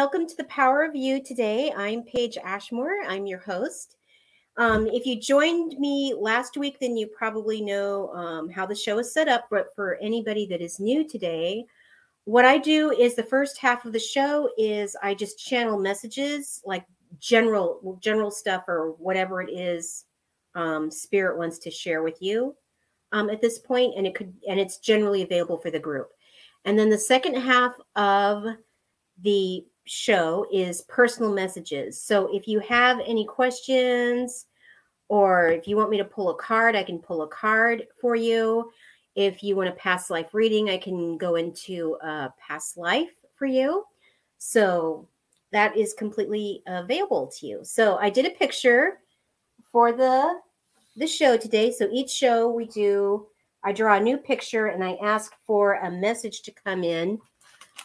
Welcome to the Power of You today. I'm Paige Ashmore. I'm your host. Um, if you joined me last week, then you probably know um, how the show is set up. But for anybody that is new today, what I do is the first half of the show is I just channel messages like general general stuff or whatever it is um, spirit wants to share with you um, at this point, and it could and it's generally available for the group. And then the second half of the show is personal messages. So if you have any questions or if you want me to pull a card, I can pull a card for you. If you want a past life reading, I can go into a past life for you. So that is completely available to you. So I did a picture for the the show today. So each show we do I draw a new picture and I ask for a message to come in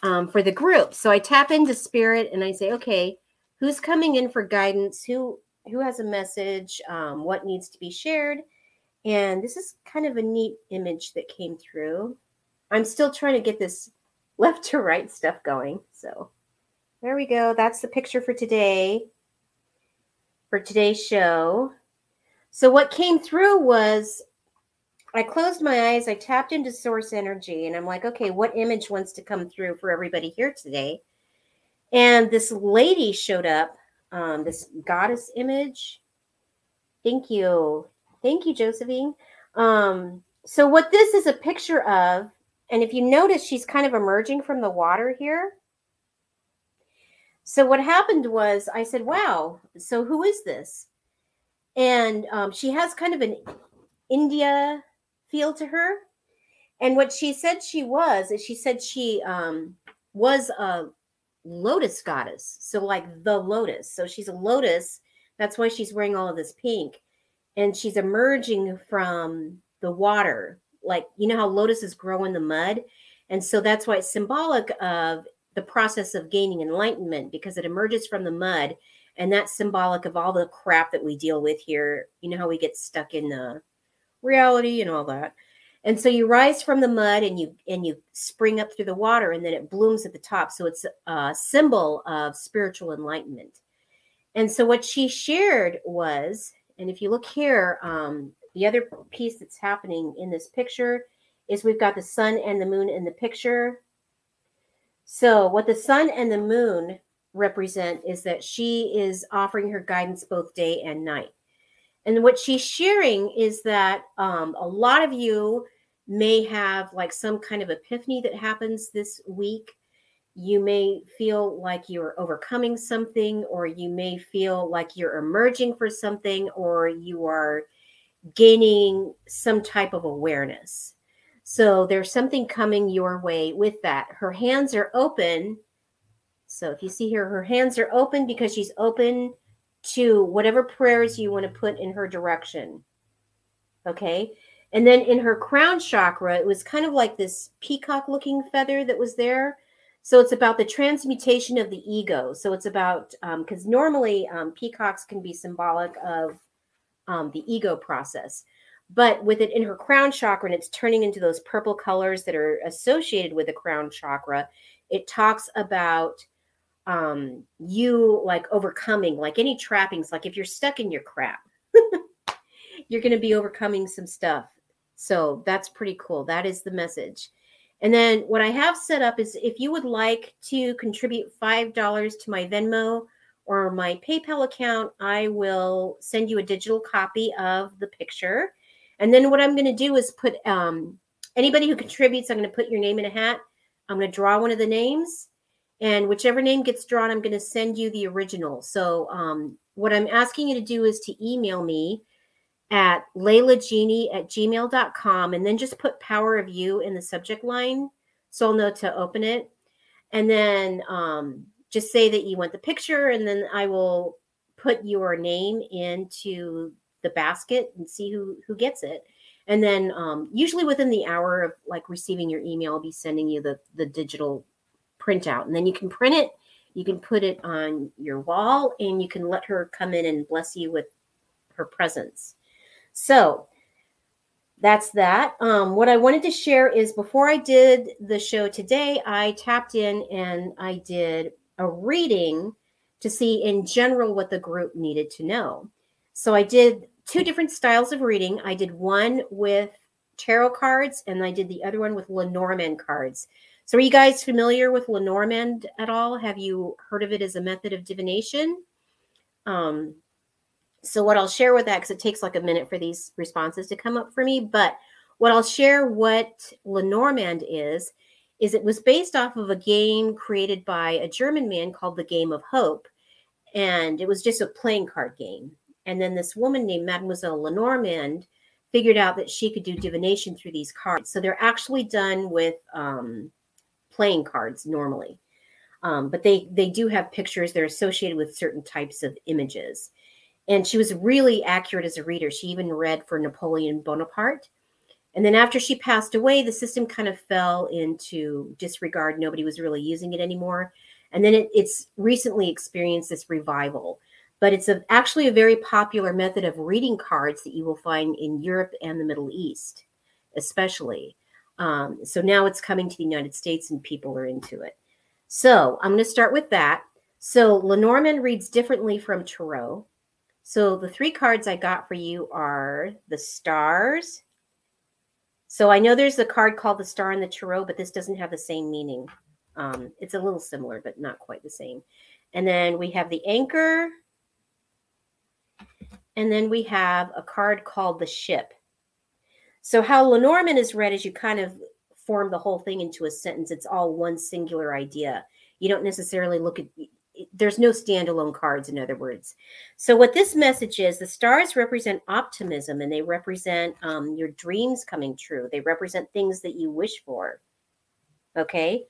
um, for the group. So I tap into spirit and I say, okay, who's coming in for guidance? Who who has a message? Um, what needs to be shared? And this is kind of a neat image that came through. I'm still trying to get this left to right stuff going. So there we go. That's the picture for today, for today's show. So what came through was I closed my eyes, I tapped into source energy, and I'm like, okay, what image wants to come through for everybody here today? And this lady showed up, um, this goddess image. Thank you. Thank you, Josephine. Um, so, what this is a picture of, and if you notice, she's kind of emerging from the water here. So, what happened was I said, wow, so who is this? And um, she has kind of an India feel to her. And what she said she was is she said she um, was a lotus goddess. So, like the lotus. So, she's a lotus. That's why she's wearing all of this pink. And she's emerging from the water. Like, you know how lotuses grow in the mud? And so that's why it's symbolic of the process of gaining enlightenment because it emerges from the mud. And that's symbolic of all the crap that we deal with here. You know how we get stuck in the reality and all that. And so you rise from the mud and you and you spring up through the water and then it blooms at the top. So it's a symbol of spiritual enlightenment. And so what she shared was, and if you look here, um, the other piece that's happening in this picture is we've got the sun and the moon in the picture. So what the sun and the moon represent is that she is offering her guidance both day and night. And what she's sharing is that um, a lot of you may have like some kind of epiphany that happens this week. You may feel like you're overcoming something, or you may feel like you're emerging for something, or you are gaining some type of awareness. So there's something coming your way with that. Her hands are open. So if you see here, her hands are open because she's open to whatever prayers you want to put in her direction. Okay. And then in her crown chakra, it was kind of like this peacock looking feather that was there. So it's about the transmutation of the ego. So it's about, because um, normally um, peacocks can be symbolic of um, the ego process. But with it in her crown chakra, and it's turning into those purple colors that are associated with the crown chakra, it talks about um you like overcoming like any trappings like if you're stuck in your crap you're going to be overcoming some stuff. So that's pretty cool. That is the message. And then what i have set up is if you would like to contribute five dollars to my venmo or my paypal account i will send you a digital copy of the picture. And then what i'm going to do is put um anybody who contributes i'm going to put your name in a hat. I'm going to draw one of the names and whichever name gets drawn, I'm going to send you the original. So, um, what I'm asking you to do is to email me at leilagenie at gmail.com and then just put power of you in the subject line so I'll know to open it. And then um, just say that you want the picture, and then I will put your name into the basket and see who who gets it. And then um, usually within the hour of like receiving your email, I'll be sending you the the digital printout. And then you can print it, you can put it on your wall, and you can let her come in and bless you with her presence. So, that's that. Um, what I wanted to share is before I did the show today, I tapped in and I did a reading to see in general what the group needed to know. So I did two different styles of reading. I did one with tarot cards and I did the other one with Lenormand cards. So are you guys familiar with Lenormand at all? Have you heard of it as a method of divination? Um, so what I'll share with that, because it takes like a minute for these responses to come up for me, but what I'll share what Lenormand is, is it was based off of a game created by a German man called the Game of Hope. And it was just a playing card game. And then this woman named Mademoiselle Lenormand figured out that she could do divination through these cards. So they're actually done with um, playing cards normally. Um, but they they do have pictures. They're associated with certain types of images. And she was really accurate as a reader. She even read for Napoleon Bonaparte. And then after she passed away, the system kind of fell into disregard. Nobody was really using it anymore. And then it, it's recently experienced this revival. But it's a, actually a very popular method of reading cards that you will find in Europe and the Middle East, especially. Um, so now it's coming to the United States and people are into it. So I'm going to start with that. So Lenormand reads differently from Tarot. So the three cards I got for you are the stars. So I know there's a card called the star in the tarot, but this doesn't have the same meaning. Um, it's a little similar, but not quite the same. And then we have the anchor. And then we have a card called the ship. So how Lenormand is read is you kind of form the whole thing into a sentence. It's all one singular idea. You don't necessarily look at there's no standalone cards in other words. So what this message is the stars represent optimism and they represent um, your dreams coming true. They represent things that you wish for. Okay?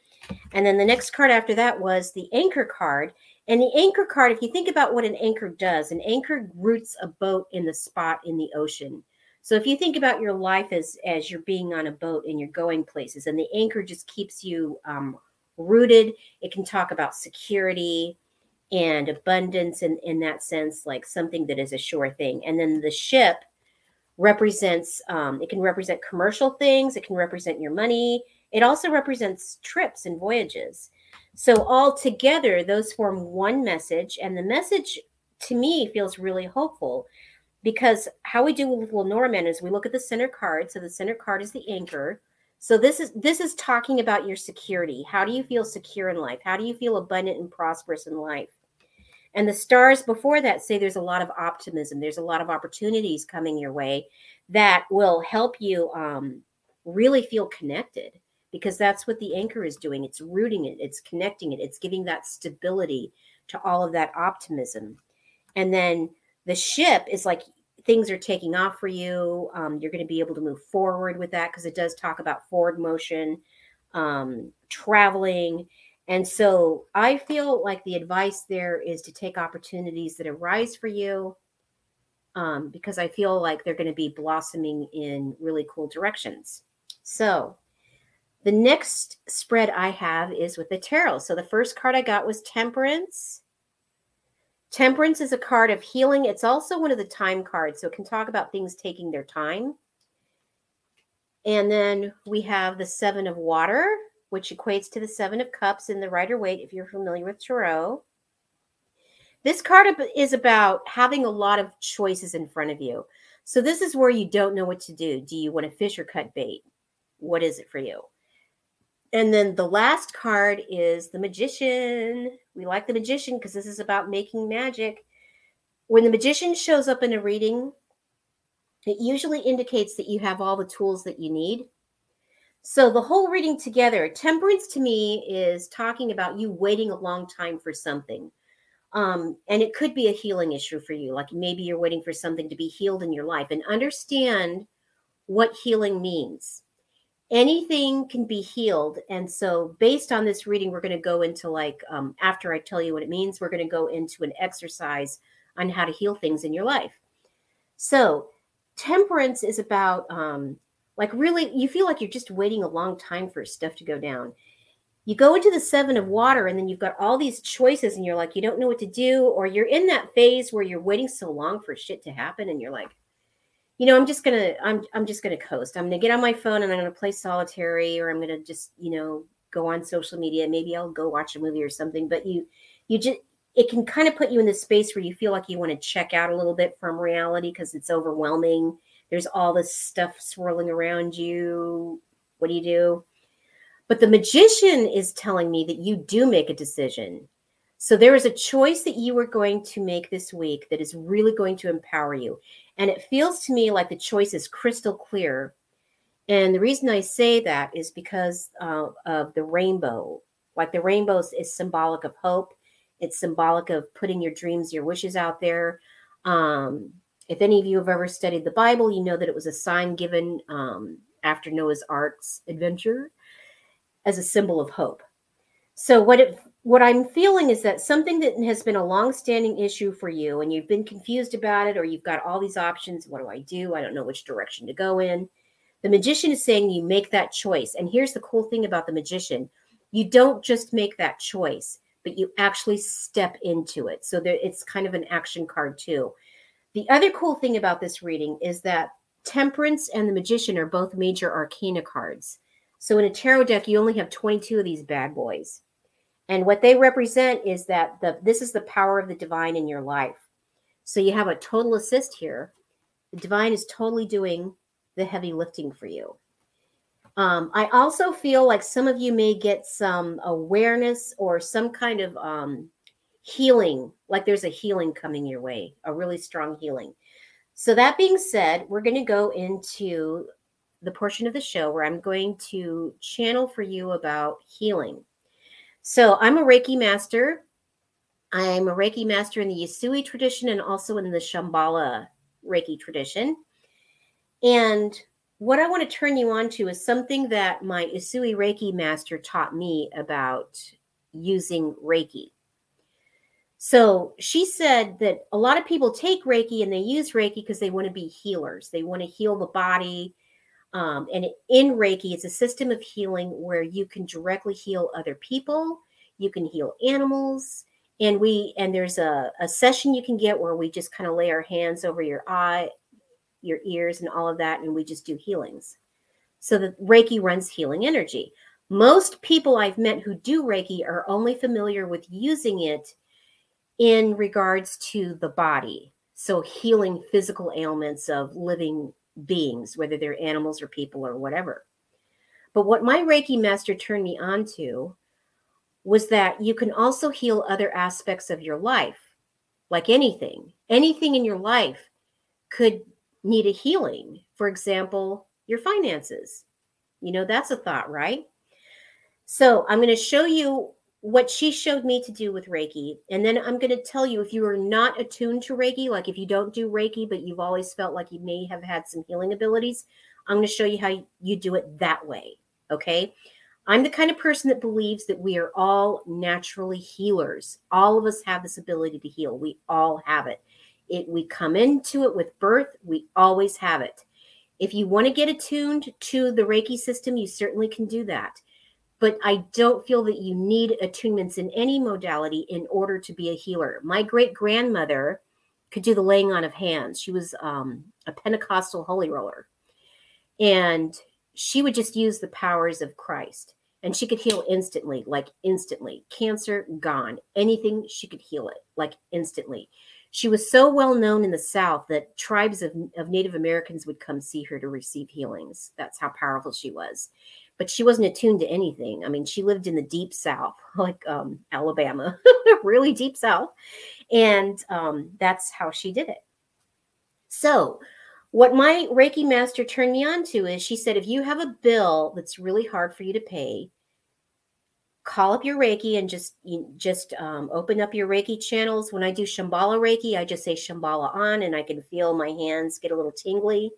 And then the next card after that was the anchor card. And the anchor card if you think about what an anchor does an anchor roots a boat in the spot in the ocean so if you think about your life as as you're being on a boat and you're going places and the anchor just keeps you um, rooted. It can talk about security and abundance in, in that sense, like something that is a sure thing. And then the ship represents, um, it can represent commercial things, it can represent your money. It also represents trips and voyages. So, all together, those form one message. And the message to me feels really hopeful because how we do with Lenormand is we look at the center card. So, the center card is the anchor. So this is this is talking about your security. How do you feel secure in life? How do you feel abundant and prosperous in life? And the stars before that say there's a lot of optimism. There's a lot of opportunities coming your way that will help you um, really feel connected because that's what the anchor is doing. It's rooting it, it's connecting it, it's giving that stability to all of that optimism. And then the ship is like things are taking off for you. Um, you're going to be able to move forward with that because it does talk about forward motion, um, traveling. And so I feel like the advice there is to take opportunities that arise for you um, because I feel like they're going to be blossoming in really cool directions. So the next spread I have is with the tarot. So the first card I got was Temperance. Temperance is a card of healing. It's also one of the time cards, so it can talk about things taking their time. And then we have the Seven of Water, which equates to the Seven of Cups in the Rider Waite, if you're familiar with Tarot. This card is about having a lot of choices in front of you. So this is where you don't know what to do. Do you want to fish or cut bait? What is it for you? And then the last card is the magician. We like the magician because this is about making magic. When the magician shows up in a reading, it usually indicates that you have all the tools that you need. So the whole reading together, temperance to me is talking about you waiting a long time for something. Um, and it could be a healing issue for you. Like maybe you're waiting for something to be healed in your life and understand what healing means anything can be healed. And so based on this reading we're going to go into like um, after i tell you what it means we're going to go into an exercise on how to heal things in your life. So temperance is about um, like really you feel like you're just waiting a long time for stuff to go down. You go into the seven of water and then you've got all these choices and you're like you don't know what to do or you're in that phase where you're waiting so long for shit to happen and you're like you know, I'm just gonna I'm I'm just gonna coast. I'm gonna get on my phone and I'm gonna play solitary, or I'm gonna just you know go on social media. Maybe I'll go watch a movie or something. But you you just it can kind of put you in this space where you feel like you want to check out a little bit from reality because it's overwhelming. There's all this stuff swirling around you. What do you do? But the magician is telling me that you do make a decision. So there is a choice that you are going to make this week that is really going to empower you. And it feels to me like the choice is crystal clear. And the reason I say that is because uh, of the rainbow. Like the rainbow is symbolic of hope, it's symbolic of putting your dreams, your wishes out there. Um, if any of you have ever studied the Bible, you know that it was a sign given um, after Noah's Ark's adventure as a symbol of hope. So what it what I'm feeling is that something that has been a long-standing issue for you and you've been confused about it or you've got all these options, what do I do? I don't know which direction to go in. The magician is saying you make that choice. And here's the cool thing about the magician. You don't just make that choice, but you actually step into it. So there, it's kind of an action card too. The other cool thing about this reading is that temperance and the magician are both major arcana cards. So in a tarot deck, you only have 22 of these bad boys. And what they represent is that the this is the power of the divine in your life. So you have a total assist here. The divine is totally doing the heavy lifting for you. Um, I also feel like some of you may get some awareness or some kind of um, healing, like there's a healing coming your way, a really strong healing. So, that being said, we're going to go into the portion of the show where I'm going to channel for you about healing. So I'm a Reiki master. I'm a Reiki master in the Usui tradition and also in the Shambhala Reiki tradition. And what I want to turn you on to is something that my Usui Reiki master taught me about using Reiki. So she said that a lot of people take Reiki and they use Reiki because they want to be healers. They want to heal the body, um, and in Reiki, it's a system of healing where you can directly heal other people, you can heal animals, and we and there's a, a session you can get where we just kind of lay our hands over your eye, your ears, and all of that, and we just do healings. So the Reiki runs healing energy. Most people I've met who do Reiki are only familiar with using it in regards to the body. So healing physical ailments of living beings, whether they're animals or people or whatever. But what my Reiki master turned me on to was that you can also heal other aspects of your life, like anything. Anything in your life could need a healing. For example, your finances. You know, that's a thought, right? So I'm going to show you what she showed me to do with Reiki. And then I'm going to tell you if you are not attuned to Reiki, like if you don't do Reiki, but you've always felt like you may have had some healing abilities, I'm going to show you how you do it that way. Okay. I'm the kind of person that believes that we are all naturally healers. All of us have this ability to heal. We all have it. It we come into it with birth, we always have it. If you want to get attuned to the Reiki system, you certainly can do that but I don't feel that you need attunements in any modality in order to be a healer. My great grandmother could do the laying on of hands. She was um, a Pentecostal holy roller, and she would just use the powers of Christ, and she could heal instantly, like instantly. Cancer gone, anything she could heal it, like instantly. She was so well known in the South that tribes of, of Native Americans would come see her to receive healings. That's how powerful she was but she wasn't attuned to anything. I mean, she lived in the deep South, like um, Alabama, really deep South. And um, that's how she did it. So, what my Reiki master turned me on to is she said, if you have a bill that's really hard for you to pay, call up your Reiki and just just um, open up your Reiki channels. When I do Shambhala Reiki, I just say Shambhala on, and I can feel my hands get a little tingly.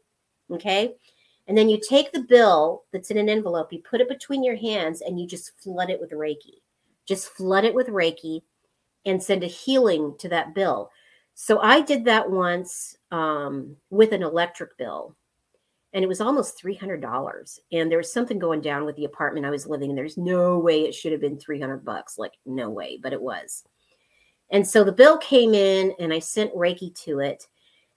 Okay, and then you take the bill that's in an envelope, you put it between your hands, and you just flood it with Reiki. Just flood it with Reiki and send a healing to that bill. So I did that once um, with an electric bill, and it was almost $300. And there was something going down with the apartment I was living in. There's no way it should have been 300 bucks. Like, no way, but it was. And so the bill came in, and I sent Reiki to it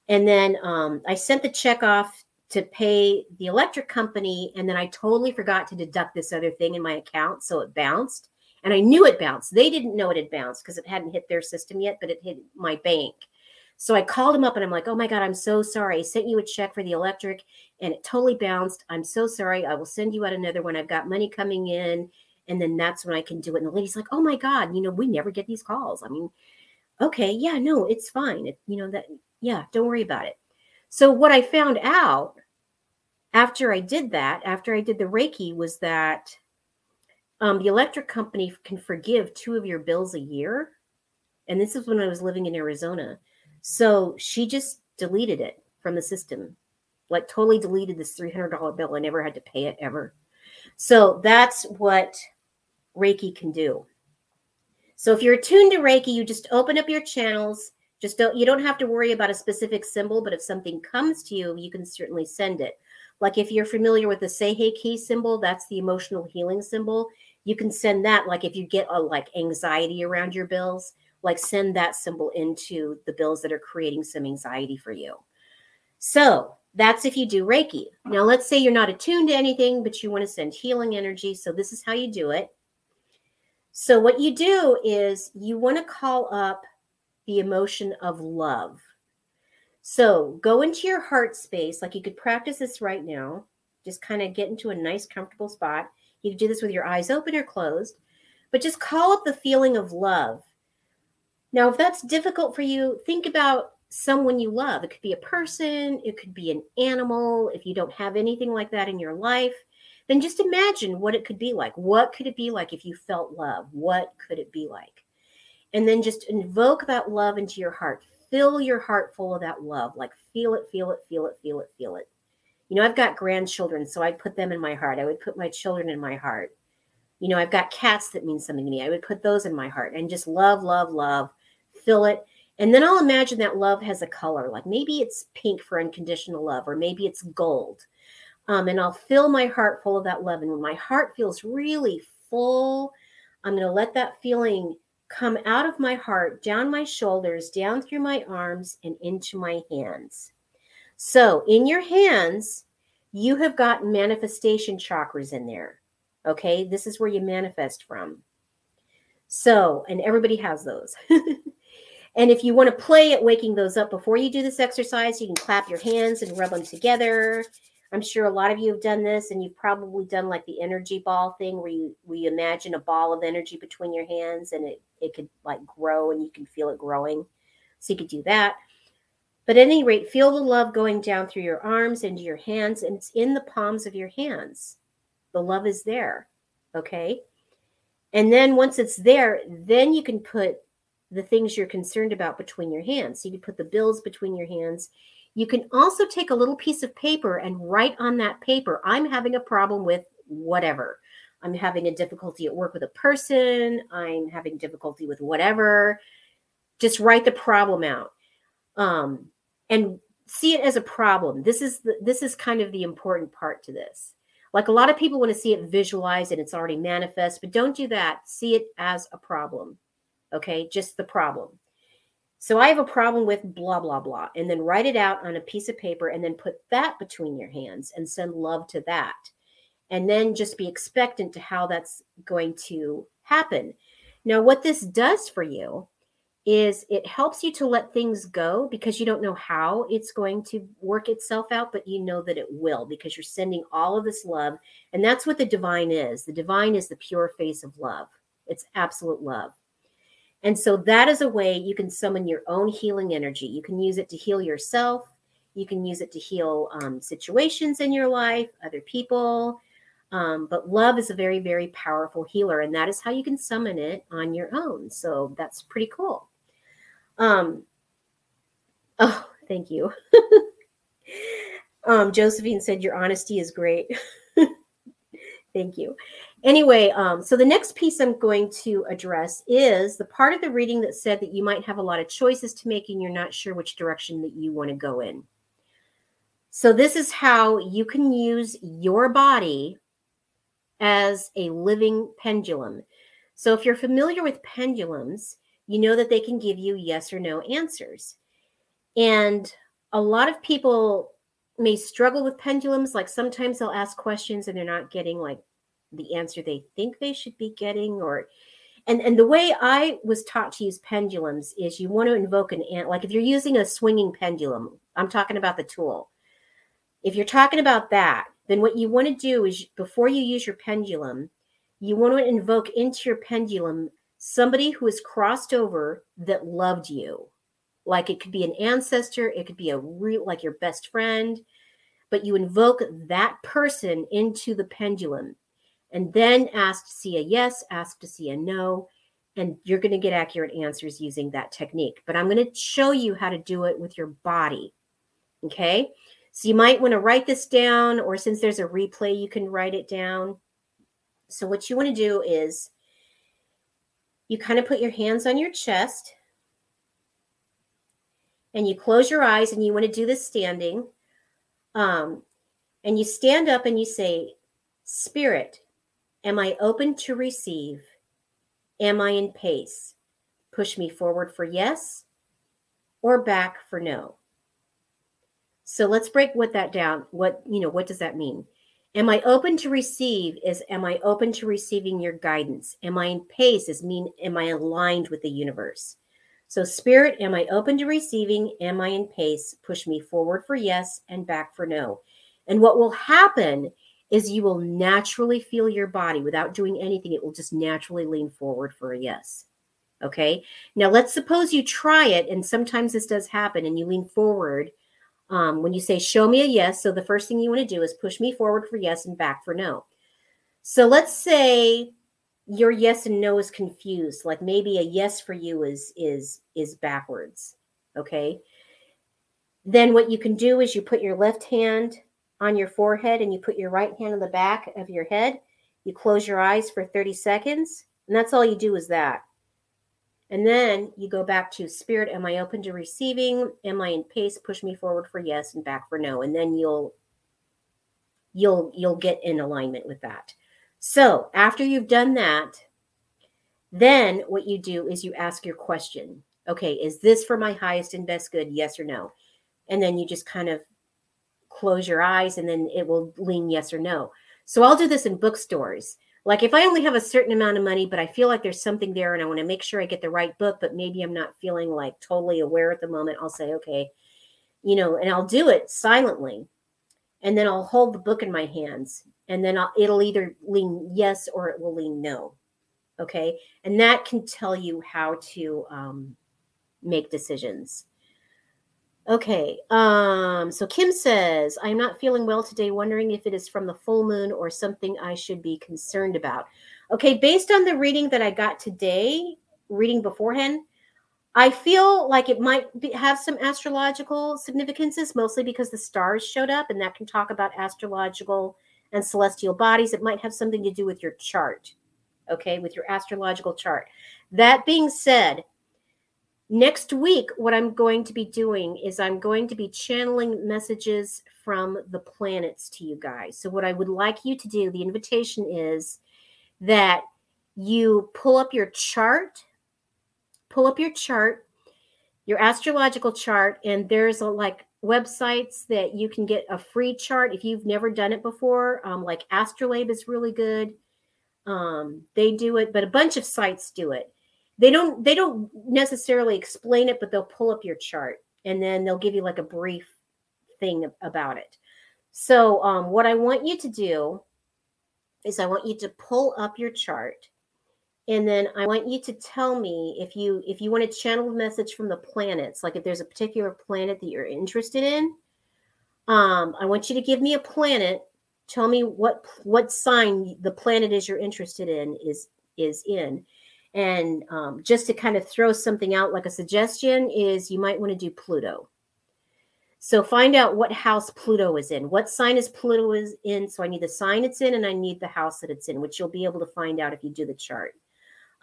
And then um, I sent the check off to pay the electric company. And then I totally forgot to deduct this other thing in my account. So it bounced. And I knew it bounced. They didn't know it had bounced because it hadn't hit their system yet, but it hit my bank. So I called him up and I'm like, oh my God, I'm so sorry. I sent you a check for the electric and it totally bounced. I'm so sorry. I will send you out another one. I've got money coming in. And then that's when I can do it. And the lady's like, oh my God, you know, we never get these calls. I mean, okay, yeah, no, it's fine. It, you know, that, yeah, don't worry about it. So what I found out after I did that, after I did the Reiki, was that um, the electric company can forgive two of your bills a year. And this is when I was living in Arizona. So she just deleted it from the system, like totally deleted this $300 bill. I never had to pay it ever. So that's what Reiki can do. So if you're attuned to Reiki, you just open up your channels. Just don't you don't have to worry about a specific symbol, but if something comes to you, you can certainly send it. Like if you're familiar with the Sei He Ki symbol, that's the emotional healing symbol. You can send that like if you get a like anxiety around your bills like send that symbol into the bills that are creating some anxiety for you. So that's if you do reiki. Now let's say you're not attuned to anything but you want to send healing energy so this is how you do it. So what you do is you want to call up the emotion of love so go into your heart space like you could practice this right now just kind of get into a nice comfortable spot you can do this with your eyes open or closed, but just call up the feeling of love. Now, if that's difficult for you, think about someone you love. It could be a person, it could be an animal. If you don't have anything like that in your life, then just imagine what it could be like. What could it be like if you felt love? What could it be like? And then just invoke that love into your heart. Fill your heart full of that love. Like feel it, feel it, feel it, feel it, feel it you know, I've got grandchildren, so I put them in my heart. I would put my children in my heart. You know, I've got cats that mean something to me. I would put those in my heart and just love, love, love, fill it. And then I'll imagine that love has a color, like maybe it's pink for unconditional love, or maybe it's gold. Um, and I'll fill my heart full of that love. And when my heart feels really full, I'm going to let that feeling come out of my heart, down my shoulders, down through my arms, and into my hands. So in your hands, you have got manifestation chakras in there. Okay. This is where you manifest from. So, and everybody has those. and if you want to play at waking those up before you do this exercise, you can clap your hands and rub them together. I'm sure a lot of you have done this, and you've probably done like the energy ball thing where you where you imagine a ball of energy between your hands and it it could like grow and you can feel it growing. So you could do that. But at any rate, feel the love going down through your arms into your hands, and it's in the palms of your hands. The love is there. Okay. And then once it's there, then you can put the things you're concerned about between your hands. So you can put the bills between your hands. You can also take a little piece of paper and write on that paper, I'm having a problem with whatever. I'm having a difficulty at work with a person. I'm having difficulty with whatever. Just write the problem out um, and see it as a problem. This is the, this is kind of the important part to this. Like a lot of people want to see it visualized and it's already manifest, but don't do that. See it as a problem. Okay, just the problem. So I have a problem with blah blah blah, and then write it out on a piece of paper, and then put that between your hands and send love to that, and then just be expectant to how that's going to happen. Now, what this does for you is it helps you to let things go because you don't know how it's going to work itself out, but you know that it will because you're sending all of this love. And that's what the divine is. The divine is the pure face of love, it's absolute love. And so that is a way you can summon your own healing energy. You can use it to heal yourself. You can use it to heal um, situations in your life, other people. Um, but love is a very, very powerful healer, and that is how you can summon it on your own. So that's pretty cool. Um, oh, thank you. um, Josephine said, Your honesty is great. thank you. Anyway, um, so the next piece I'm going to address is the part of the reading that said that you might have a lot of choices to make and you're not sure which direction that you want to go in. So, this is how you can use your body as a living pendulum. So, if you're familiar with pendulums, you know that they can give you yes or no answers. And a lot of people may struggle with pendulums. Like sometimes they'll ask questions and they're not getting like the answer they think they should be getting, or and and the way I was taught to use pendulums is you want to invoke an ant. Like if you're using a swinging pendulum, I'm talking about the tool. If you're talking about that, then what you want to do is before you use your pendulum, you want to invoke into your pendulum somebody who has crossed over that loved you. Like it could be an ancestor, it could be a real like your best friend, but you invoke that person into the pendulum and then ask to see a yes, ask to see a no, and you're going to get accurate answers using that technique. But I'm going to show you how to do it with your body. Okay? So you might want to write this down, or since there's a replay, you can write it down. So what you want to do is you kind of put your hands on your chest and you close your eyes and you want to do this standing. Um, and you stand up and you say, Spirit, am I open to receive? Am I in pace? Push me forward for yes or back for no. So let's break what that down. What, you know, what does that mean? Am I open to receive is am I open to receiving your guidance? Am I in pace is mean am I aligned with the universe? So spirit, am I open to receiving? Am I in pace? Push me forward for yes and back for no. And what will happen is you will naturally feel your body without doing anything. It will just naturally lean forward for a yes. Okay. Now let's suppose you try it, and sometimes this does happen, and you lean forward um, when you say, show me a yes, so the first thing you want to do is push me forward for yes and back for no. So let's say your yes and no is confused. Like maybe a yes for you is is is backwards. Okay. Then what you can do is you put your left hand on your forehead and you put your right hand on the back of your head. You close your eyes for 30 seconds, and that's all you do is that. And then you go back to spirit. Am I open to receiving? Am I in pace? Push me forward for yes and back for no. And then you'll you'll you'll get in alignment with that. So after you've done that, then what you do is you ask your question. Okay, is this for my highest and best good? Yes or no? And then you just kind of close your eyes and then it will lean yes or no. So I'll do this in bookstores. Like if I only have a certain amount of money, but I feel like there's something there and I want to make sure I get the right book, but maybe I'm not feeling like totally aware at the moment, I'll say, okay, you know, and I'll do it silently. And then I'll hold the book in my hands and then I'll, it'll either lean yes or it will lean no. Okay. And that can tell you how to um, make decisions. Okay. Um, so Kim says, I'm not feeling well today, wondering if it is from the full moon or something I should be concerned about. Okay, based on the reading that I got today, reading beforehand, I feel like it might be, have some astrological significances, mostly because the stars showed up, and that can talk about astrological and celestial bodies. It might have something to do with your chart, okay, with your astrological chart. That being said, Next week, what I'm going to be doing is I'm going to be channeling messages from the planets to you guys. So, what I would like you to do, the invitation is that you pull up your chart, pull up your chart, your astrological chart, and there's a, like websites that you can get a free chart if you've never done it before. Um, like Astrolabe is really good. Um, they do it, but a bunch of sites do it they don't they don't necessarily explain it but they'll pull up your chart and then they'll give you like a brief thing about it. So um, what i want you to do is i want you to pull up your chart and then i want you to tell me if you if you want to channel a message from the planets like if there's a particular planet that you're interested in. Um, i want you to give me a planet. Tell me what what sign the planet is you're interested in is is in and um, just to kind of throw something out like a suggestion is you might want to do Pluto. So find out what house Pluto is in. What sign is Pluto is in? So I need the sign it's in and I need the house that it's in, which you'll be able to find out if you do the chart.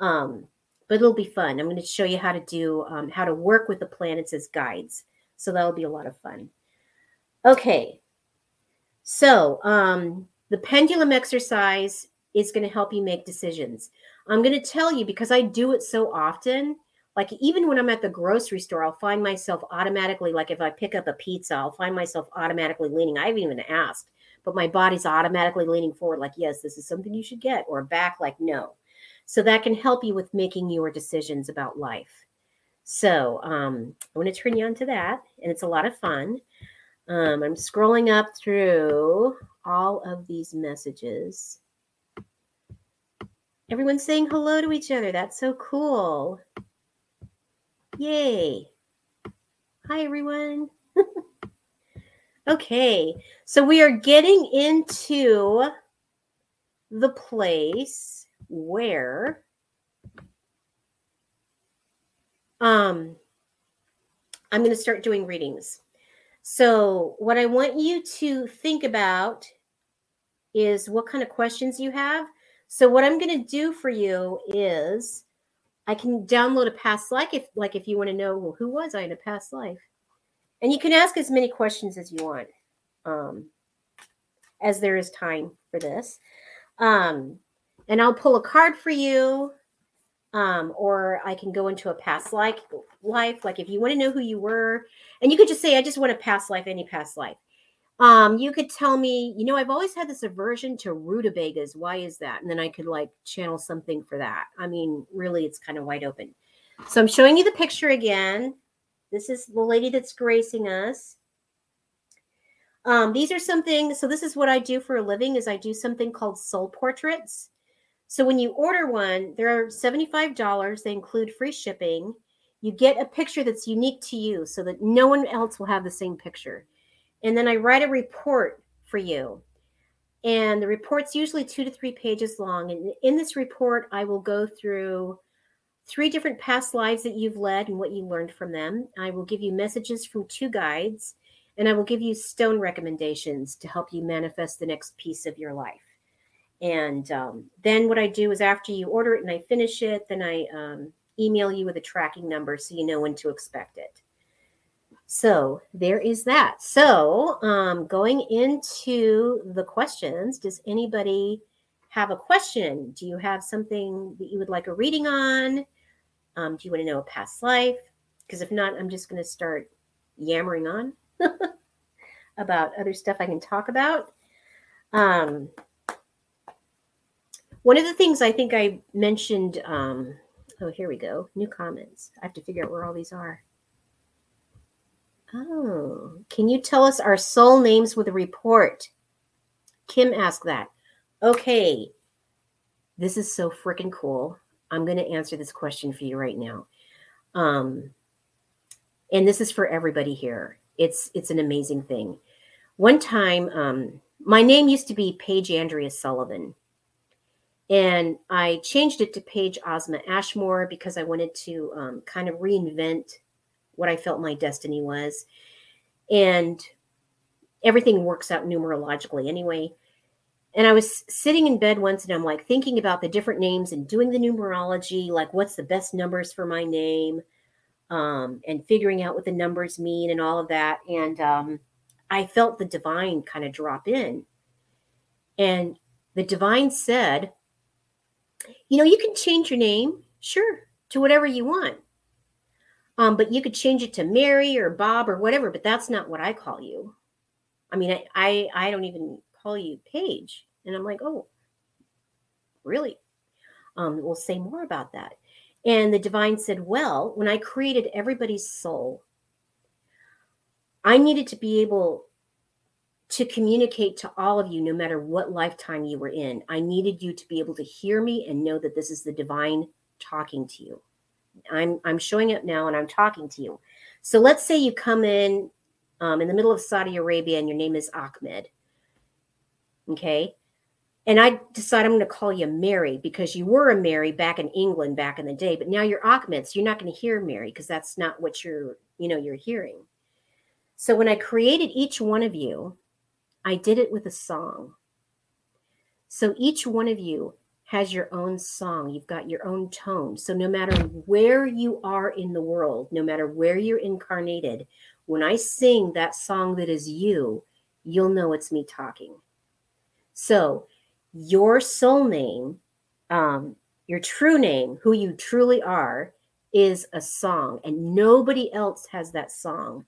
Um, but it'll be fun. I'm going to show you how to do um, how to work with the planets as guides. So that'll be a lot of fun. Okay. So um, the pendulum exercise is going to help you make decisions. I'm going to tell you because I do it so often. like even when I'm at the grocery store, I'll find myself automatically, like if I pick up a pizza, I'll find myself automatically leaning. I haven't even asked, but my body's automatically leaning forward, like, yes, this is something you should get, or back, like, no. So that can help you with making your decisions about life. So um, I want to turn you on to that, and it's a lot of fun. Um, I'm scrolling up through all of these messages. Everyone's saying hello to each other. That's so cool. Yay. Hi, everyone. okay, so we are getting into the place where um I'm going to start doing readings. So, what I want you to think about is what kind of questions you have. So, what I'm going to do for you is I can download a past life if like if you want to know well who was I in a past life, and you can ask as many questions as you want, um, as there is time for this, um, and I'll pull a card for you, um, or I can go into a past life life like if you want to know who you were, and you could just say I just want a past life, any past life, um, you could tell me, you know, I've always had this aversion to rutabagas. Why is that? And then I could like channel something for that. I mean, really, it's kind of wide open. So I'm showing you the picture again. This is the lady that's gracing us. Um, these are something, so this is what I do for a living is I do something called soul portraits. So when you order one, they're $75. They include free shipping. You get a picture that's unique to you so that no one else will have the same picture and then I write a report for you. And the report's usually two to three pages long. And in this report, I will go through three different past lives that you've led and what you learned from them. I will give you messages from two guides, and I will give you stone recommendations to help you manifest the next piece of your life. And um, then what I do is after you order it and I finish it, then I um, email you with a tracking number so you know when to expect it. So there is that. So um, going into the questions, does anybody have a question? Do you have something that you would like a reading on? Um, do you want to know a past life? Because if not, I'm just going to start yammering on about other stuff I can talk about. Um, one of the things I think I mentioned, um, oh, here we go, new comments. I have to figure out where all these are. Oh, can you tell us our soul names with a report? Kim asked that. Okay, this is so freaking cool. I'm going to answer this question for you right now. Um, and this is for everybody here. It's it's an amazing thing. One time, um, my name used to be Paige Andrea Sullivan, and I changed it to Paige Ozma Ashmore because I wanted to um, kind of reinvent what I felt my destiny was. And everything works out numerologically anyway. And I was sitting in bed once and I'm like thinking about the different names and doing the numerology, like what's the best numbers for my name, um, and figuring out what the numbers mean and all of that. And um, I felt the divine kind of drop in. And the divine said, You know, you can change your name, sure, to whatever you want. Um, but you could change it to Mary or Bob or whatever, but that's not what I call you. I mean, I, I, I don't even call you Paige. And I'm like, oh, really? Um, we'll say more about that. And the divine said, well, when I created everybody's soul, I needed to be able to communicate to all of you, no matter what lifetime you were in. I needed you to be able to hear me and know that this is the divine talking to you. I'm I'm showing up now and I'm talking to you. So let's say you come in um, in the middle of Saudi Arabia and your name is Ahmed. Okay. And I decide I'm going to call you Mary because you were a Mary back in England back in the day, but now you're Ahmed. So you're not going to hear Mary because that's not what you're, you know, you're hearing. So when I created each one of you, I did it with a song. So each one of you has your own song. You've got your own tone. So no matter where you are in the world, no matter where you're incarnated, when I sing that song that is you, you'll know it's me talking. So your soul name, um, your true name, who you truly are, is a song, and nobody else has that song.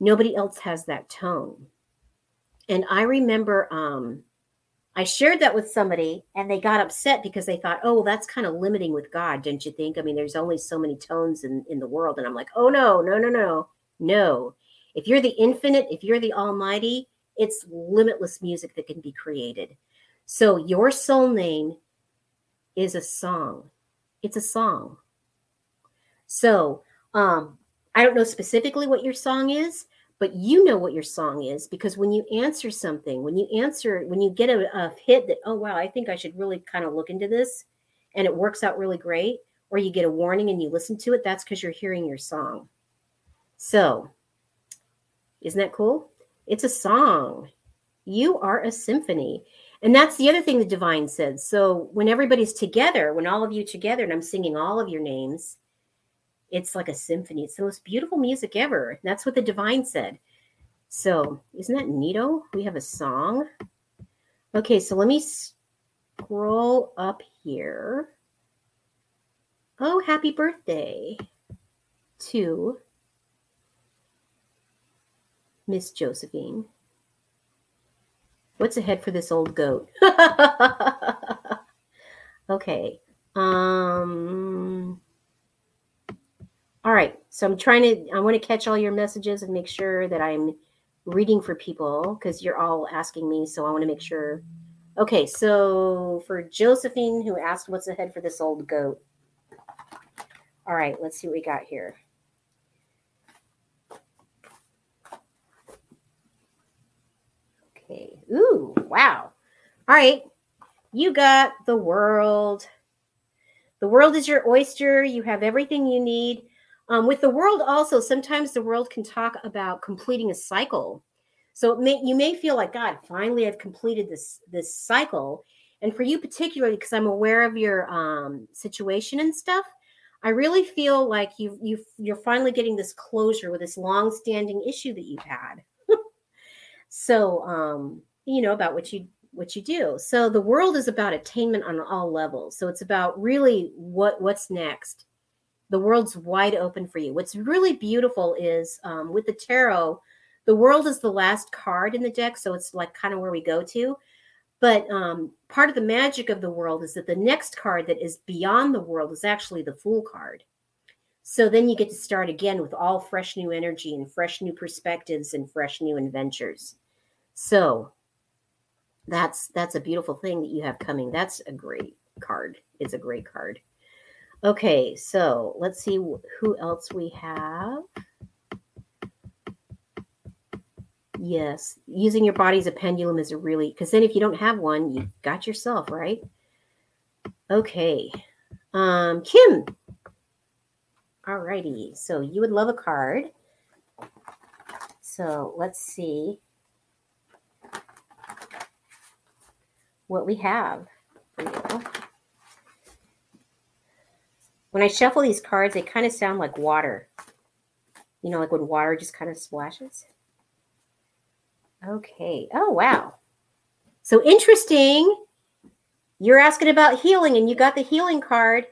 Nobody else has that tone. And I remember um, I shared that with somebody and they got upset because they thought, oh, well, that's kind of limiting with God, don't you think? I mean, there's only so many tones in, in the world. And I'm like, oh, no, no, no, no, no. If you're the infinite, if you're the almighty, it's limitless music that can be created. So your soul name is a song. It's a song. So um, I don't know specifically what your song is, but you know what your song is because when you answer something, when you answer, when you get a, a hit that, oh, wow, I think I should really kind of look into this and it works out really great, or you get a warning and you listen to it, that's because you're hearing your song. So, isn't that cool? It's a song. You are a symphony. And that's the other thing the divine said. So, when everybody's together, when all of you together, and I'm singing all of your names, it's like a symphony. It's the most beautiful music ever. That's what the divine said. So, isn't that neato? We have a song. Okay, so let me scroll up here. Oh, happy birthday to Miss Josephine. What's ahead for this old goat? okay. Um all right. So I'm trying to, I want to catch all your messages and make sure that I'm reading for people because you're all asking me. So I want to make sure. Okay. So for Josephine, who asked what's ahead for this old goat. All right. Let's see what we got here. Okay. Ooh, wow. All right. You got the world. The world is your oyster. You have everything you need. Um, with the world, also, sometimes the world can talk about completing a cycle. So may, you may feel like, God, finally I've completed this this cycle. And for you particularly, because I'm aware of your um, situation and stuff, I really feel like you you you're finally getting this closure with this long-standing issue that you've had. so um, you know about what you what you do. So the world is about attainment on all levels. So it's about really what what's next the world's wide open for you. What's really beautiful is um, with the tarot, the world is the last card in the deck, so it's like kind of where we go to. But um, part of the magic of the world is that the next card that is beyond the world is actually the Fool card. So then you get to start again with all fresh new energy and fresh new perspectives and fresh new adventures. So that's that's a beautiful thing that you have coming. That's a great card. It's a great card. Okay, so let's see who else we have. Yes, using your body as a pendulum is a really because then if you don't have one, you got yourself, right? Okay. Um, Kim. All righty. So you would love a card. So let's see what we have for you when I shuffle these cards, they kind of sound like water. You know, like when water just kind of splashes. Okay. Oh, wow. So interesting. You're asking about healing, and you got the healing card.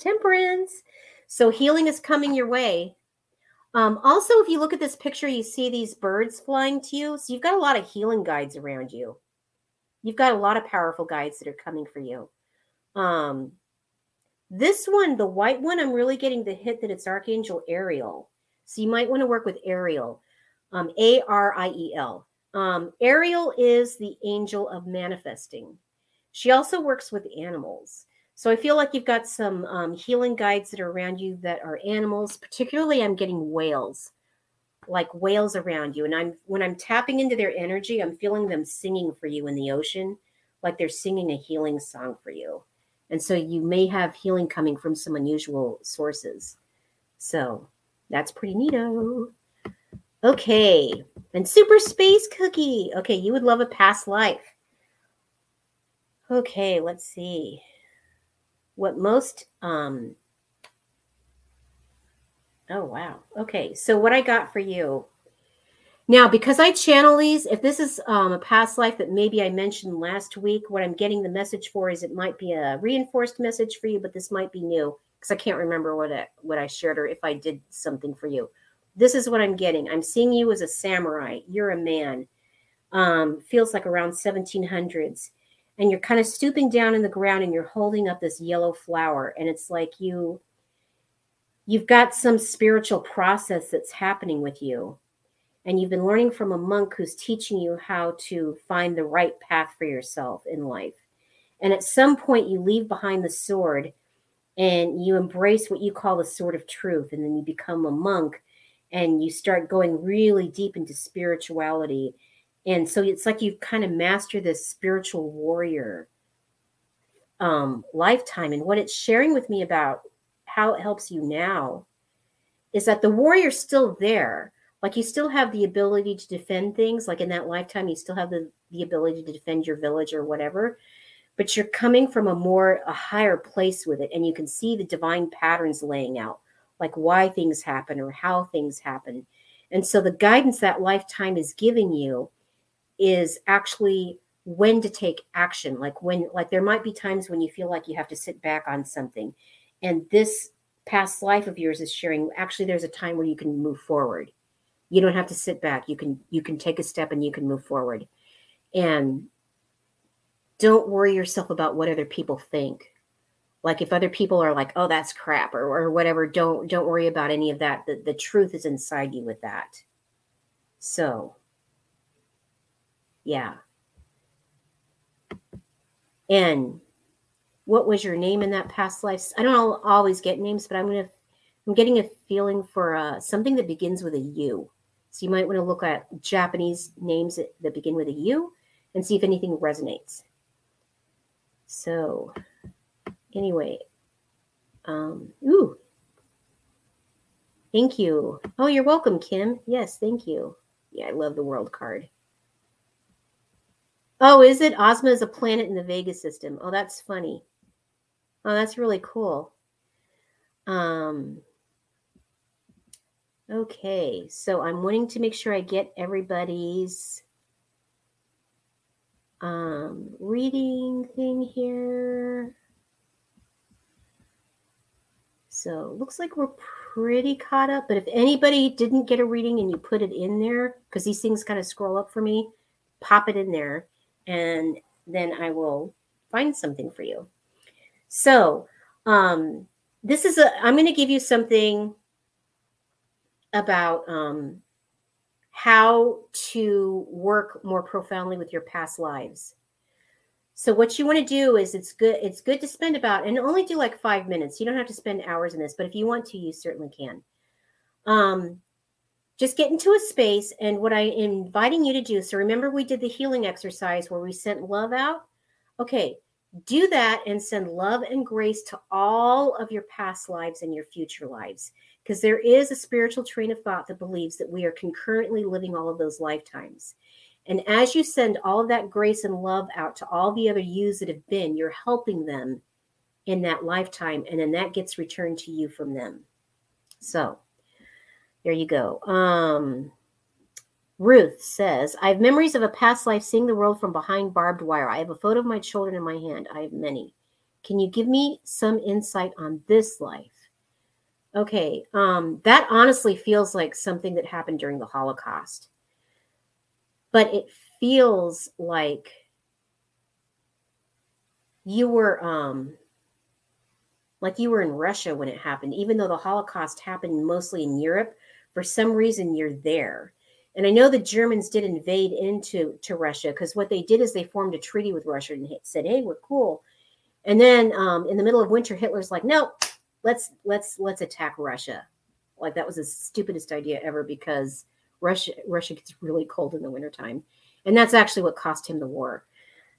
Temperance. So healing is coming your way. Um, also, if you look at this picture, you see these birds flying to you. So you've got a lot of healing guides around you. You've got a lot of powerful guides that are coming for you. Um, this one, the white one, I'm really getting the hit that it's Archangel Ariel. So you might want to work with Ariel, um, A R I E L. Um, Ariel is the angel of manifesting. She also works with animals. So I feel like you've got some um, healing guides that are around you that are animals. Particularly, I'm getting whales, like whales around you. And I'm when I'm tapping into their energy, I'm feeling them singing for you in the ocean, like they're singing a healing song for you. And so you may have healing coming from some unusual sources. So that's pretty neato. Okay. And super space cookie. Okay, you would love a past life. Okay, let's see. What most um Oh wow. Okay, so what I got for you now, because I channel these, if this is um, a past life that maybe I mentioned last week, what I'm getting the message for is it might be a reinforced message for you, but this might be new. because I can't remember what I, what I shared or if I did something for you. This is what I'm getting. I'm seeing you as a samurai. You're a man. Um, feels like around 1700s, and you're kind of stooping down in the ground and you're holding up this yellow flower, and it's like you you've got some spiritual process that's happening with you and you've been learning from a monk who's teaching you how to find the right path for yourself in life. And at some point, you leave behind the sword and you embrace what you call the sword of truth. And then you become a monk and you start going really deep into spirituality. And so it's like you've kind of mastered this spiritual warrior um, lifetime. And what it's sharing with me about how it helps you now is that the warrior's still there like you still have the ability to defend things like in that lifetime you still have the, the ability to defend your village or whatever but you're coming from a more a higher place with it and you can see the divine patterns laying out like why things happen or how things happen. And so the guidance that lifetime is giving you is actually when to take action like when like there might be times when you feel like you have to sit back on something and this past life of yours is sharing actually there's a time where you can move forward you don't have to sit back. You can you can take a step and you can move forward. And don't worry yourself about what other people think. Like if other people are like oh that's crap or, or whatever don't don't worry about any of that. The, the truth is inside you with that. So yeah. And what was your name in that past life? I don't always get names but i'm gonna i'm getting a feeling for uh, something that begins with a u so you might want to look at Japanese names that, begin with a U and see if anything resonates. So, anyway, um, ooh, thank you. Oh, you're welcome, Kim. Yes, thank you. Yeah, I love the world card. Oh, is it? Ozma is a planet in the Vega system. Oh, that's funny. Oh, that's really cool. Um, Okay, so I'm wanting to make sure I get everybody's um, reading thing here. So looks like we're pretty caught up. But if anybody didn't get a reading and you put it in there, because these things kind of scroll up for me, pop it in there, and then I will find something for you. So um, this is a. I'm going to give you something about um, how to work more profoundly with your past lives. So what you want to do is it's good it's good to spend about and only do like 5 minutes. You don't have to spend hours in this, but if you want to you certainly can. Um just get into a space and what I am inviting you to do. So remember we did the healing exercise where we sent love out. Okay, do that and send love and grace to all of your past lives and your future lives because there is a spiritual train of thought that believes that we are concurrently living all of those lifetimes. And as you send all of that grace and love out to all the other yous that have been, you're helping them in that lifetime, and then that gets returned to you from them. So there you go. Um, Ruth says, I have memories of a past life seeing the world from behind barbed wire. I have a photo of my children in my hand. I have many. Can you give me some insight on this life? Okay, um, that honestly feels like something that happened during the Holocaust. But it feels like you were um like you were in Russia when it happened, even though the Holocaust happened mostly in Europe, for some reason you're there. And I know the Germans did invade into to Russia because what they did is they formed a treaty with Russia and said, "Hey, we're cool." And then um, in the middle of winter, Hitler's like, "No, let's let's let's attack Russia. Like that was the stupidest idea ever because Russia Russia gets really cold in the wintertime. And that's actually what cost him the war.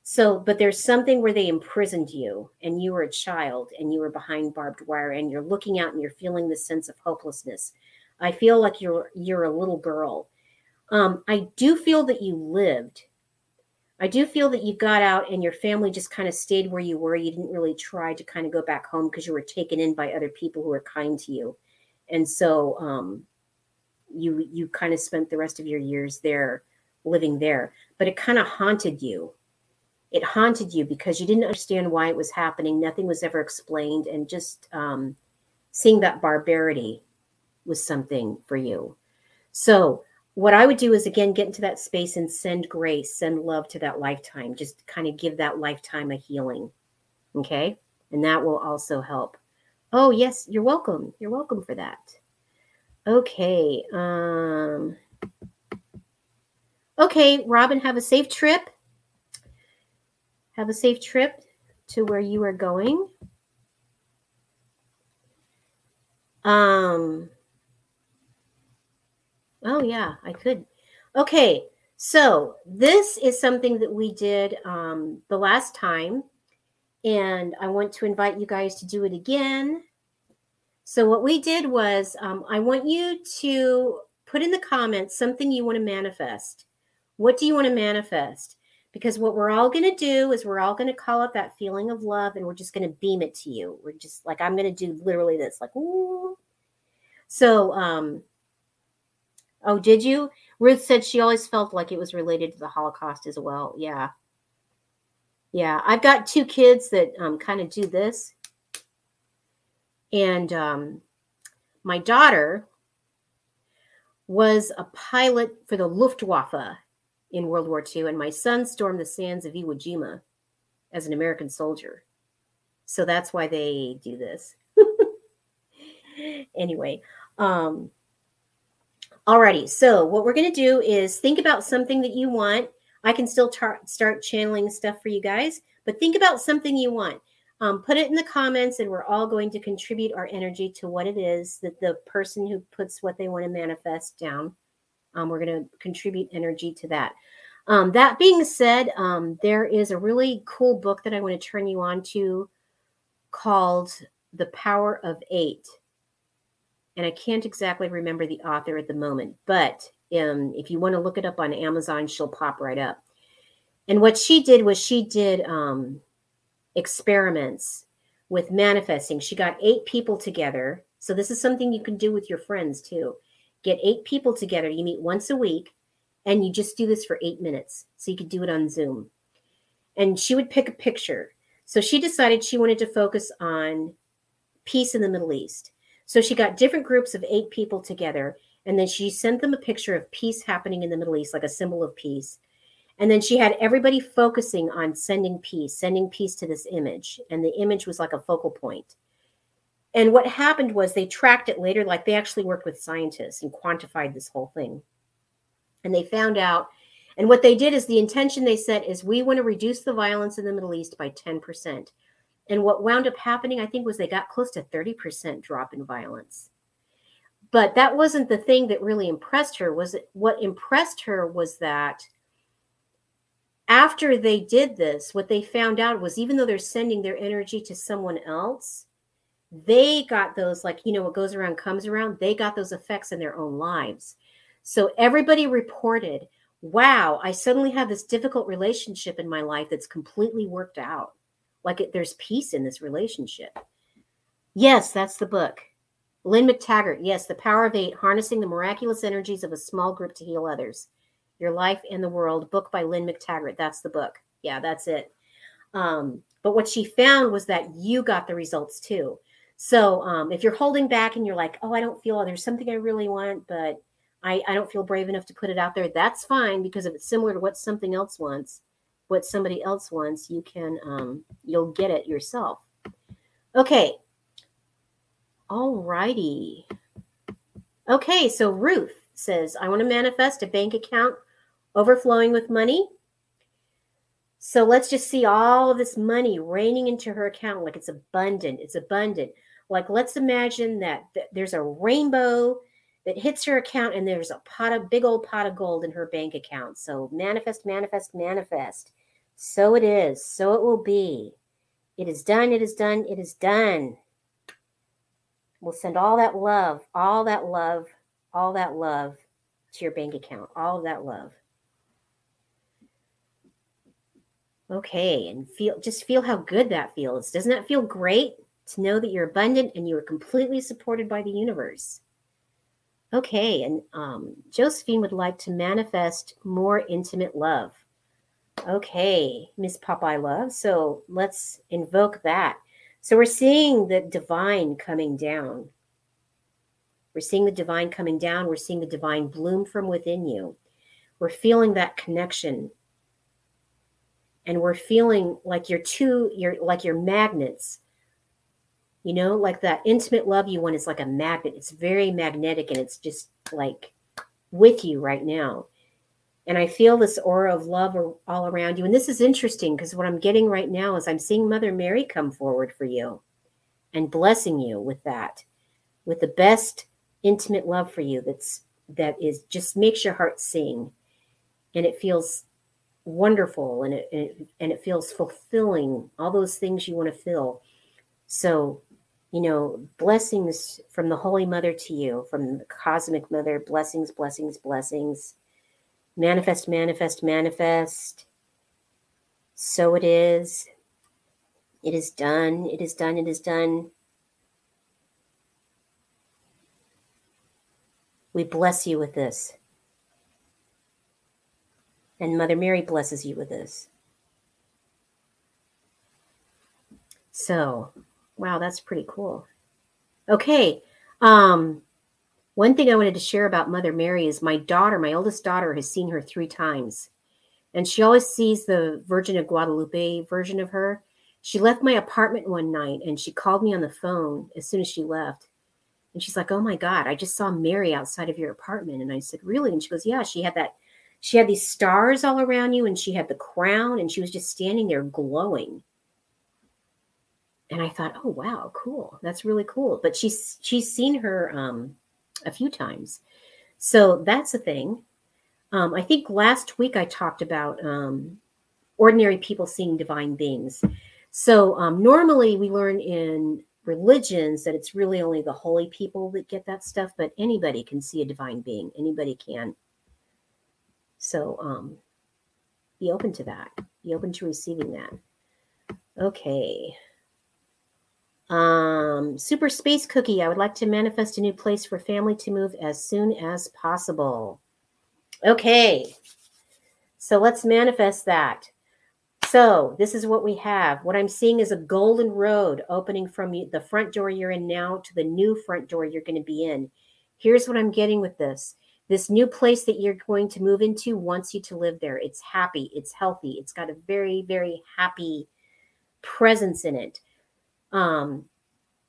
So, but there's something where they imprisoned you and you were a child and you were behind barbed wire and you're looking out and you're feeling the sense of hopelessness. I feel like you're you're a little girl. Um, I do feel that you lived I do feel that you got out and your family just kind of stayed where you were. You didn't really try to kind of go back home because you were taken in by other people who were kind to you. And so um, you you kind of spent the rest of your years there living there. But it kind of haunted you. It haunted you because you didn't understand why it was happening. Nothing was ever explained. And just um, seeing that barbarity was something for you. So, what I would do is again get into that space and send grace, send love to that lifetime, just kind of give that lifetime a healing. Okay. And that will also help. Oh, yes, you're welcome. You're welcome for that. Okay. Um, okay, Robin, have a safe trip. Have a safe trip to where you are going. Um, oh, yeah, I could. Okay, so this is something that we did um, the last time, and I want to invite you guys to do it again. So, what we did was, um, I want you to put in the comments something you want to manifest. What do you want to manifest? Because what we're all going to do is we're all going to call up that feeling of love and we're just going to beam it to you. We're just like, I'm going to do literally this, like, ooh. So, um, oh, did you? Ruth said she always felt like it was related to the Holocaust as well. Yeah. Yeah. I've got two kids that um, kind of do this. And um, my daughter was a pilot for the Luftwaffe in World War II, and my son stormed the sands of Iwo Jima as an American soldier. So that's why they do this. anyway, um, alrighty. So what we're going to do is think about something that you want. I can still tar- start channeling stuff for you guys, but think about something you want. Um, put it in the comments, and we're all going to contribute our energy to what it is that the person who puts what they want to manifest down. Um, we're going to contribute energy to that. Um, that being said, um, there is a really cool book that I want to turn you on to called The Power of Eight. And I can't exactly remember the author at the moment, but um, if you want to look it up on Amazon, she'll pop right up. And what she did was she did um, experiments with manifesting. She got eight people together. So this is something you can do with your friends too. Get eight people together. You meet once a week and you just do this for eight minutes. So you could do it on Zoom. And she would pick a picture. So she decided she wanted to focus on peace in the Middle East. So she got different groups of eight people together. And then she sent them a picture of peace happening in the Middle East, like a symbol of peace. And then she had everybody focusing on sending peace, sending peace to this image. And the image was like a focal point. And what happened was they tracked it later, like they actually worked with scientists and quantified this whole thing and they found out and what they did is the intention they set is we want to reduce the violence in the middle east by 10% and what wound up happening i think was they got close to 30% drop in violence but that wasn't the thing that really impressed her was it, what impressed her was that after they did this what they found out was even though they're sending their energy to someone else they got those like you know what goes around comes around they got those effects in their own lives so everybody reported, wow, I suddenly have this difficult relationship in my life that's completely worked out. Like it, there's peace in this relationship. Yes, that's the book. Lynne McTaggart. Yes, The Power of Eight Harnessing the Miraculous Energies of a Small Group to Heal Others. Your Life and the World, book by Lynne McTaggart. That's the book. Yeah, that's it. Um, but what she found was that you got the results too. So um, if you're holding back and you're like, oh, I don't feel, there's something I really want, but I, I don't feel brave enough to put it out there. That's fine because if it's similar to what something else wants, what somebody else wants, you can um, you'll get it yourself. Okay. All righty. Okay, so Ruth says, I want to manifest a bank account overflowing with money. So let's just see all of this money raining into her account like it's abundant. It's abundant. Like let's imagine that th- there's a rainbow that hits her account and there's a pot of big old pot of gold in her bank account. So manifest, manifest, manifest. So it is. So it will be. It is done. It is done. It is done. We'll send all that love, all that love, all that love to your bank account. All of that love. Okay, and feel just feel how good that feels. Doesn't that feel great to know that you're abundant and you are completely supported by the universe? Okay, and um, Josephine would like to manifest more intimate love. Okay, Miss Popeye Love. So let's invoke that. So we're seeing the divine coming down. We're seeing the divine coming down. We're seeing the divine bloom from within you. We're feeling that connection. And we're feeling like you're two, you're like you're magnets. You know, like that intimate love you want is like a magnet. It's very magnetic and it's just like with you right now. And I feel this aura of love all around you. And this is interesting because what I'm getting right now is I'm seeing Mother Mary come forward for you and blessing you with that, with the best intimate love for you that's that is just makes your heart sing. And it feels wonderful and it, and it, and it feels fulfilling all those things you want to feel. So you know blessings from the holy mother to you from the cosmic mother blessings blessings blessings manifest manifest manifest so it is it is done it is done it is done We bless you with this. And Mother Mary blesses you with this. So, wow, that's pretty cool. Okay. Um, one thing I wanted to share about Mother Mary is my daughter, my oldest daughter, has seen her three times. And she always sees the Virgin of Guadalupe version of her. She left my apartment one night and she called me on the phone as soon as she left. And she's like, Oh my God, I just saw Mary outside of your apartment. And I said, Really? And she goes, Yeah, she had that, she had these stars all around you and she had the crown and she was just standing there glowing. And I thought, Oh wow, cool. That's really cool. But she's she's seen her um a few times. So that's a thing. Um, I think last week I talked about um, ordinary people seeing divine beings. So um, normally we learn in religions that it's really only the holy people that get that stuff, but anybody can see a divine being. Anybody can. So um be open to that. Be open to receiving that. Okay. Um, Super Space Cookie, I would like to manifest a new place for family to move as soon as possible. Okay. So let's manifest that. So this is what we have. What I'm seeing is a golden road opening from the front door you're in now to the new front door you're going to be in. Here's what I'm getting with this. This new place that you're going to move into wants you to live there. It's happy, it's healthy, it's got a very, very happy presence in it. Um,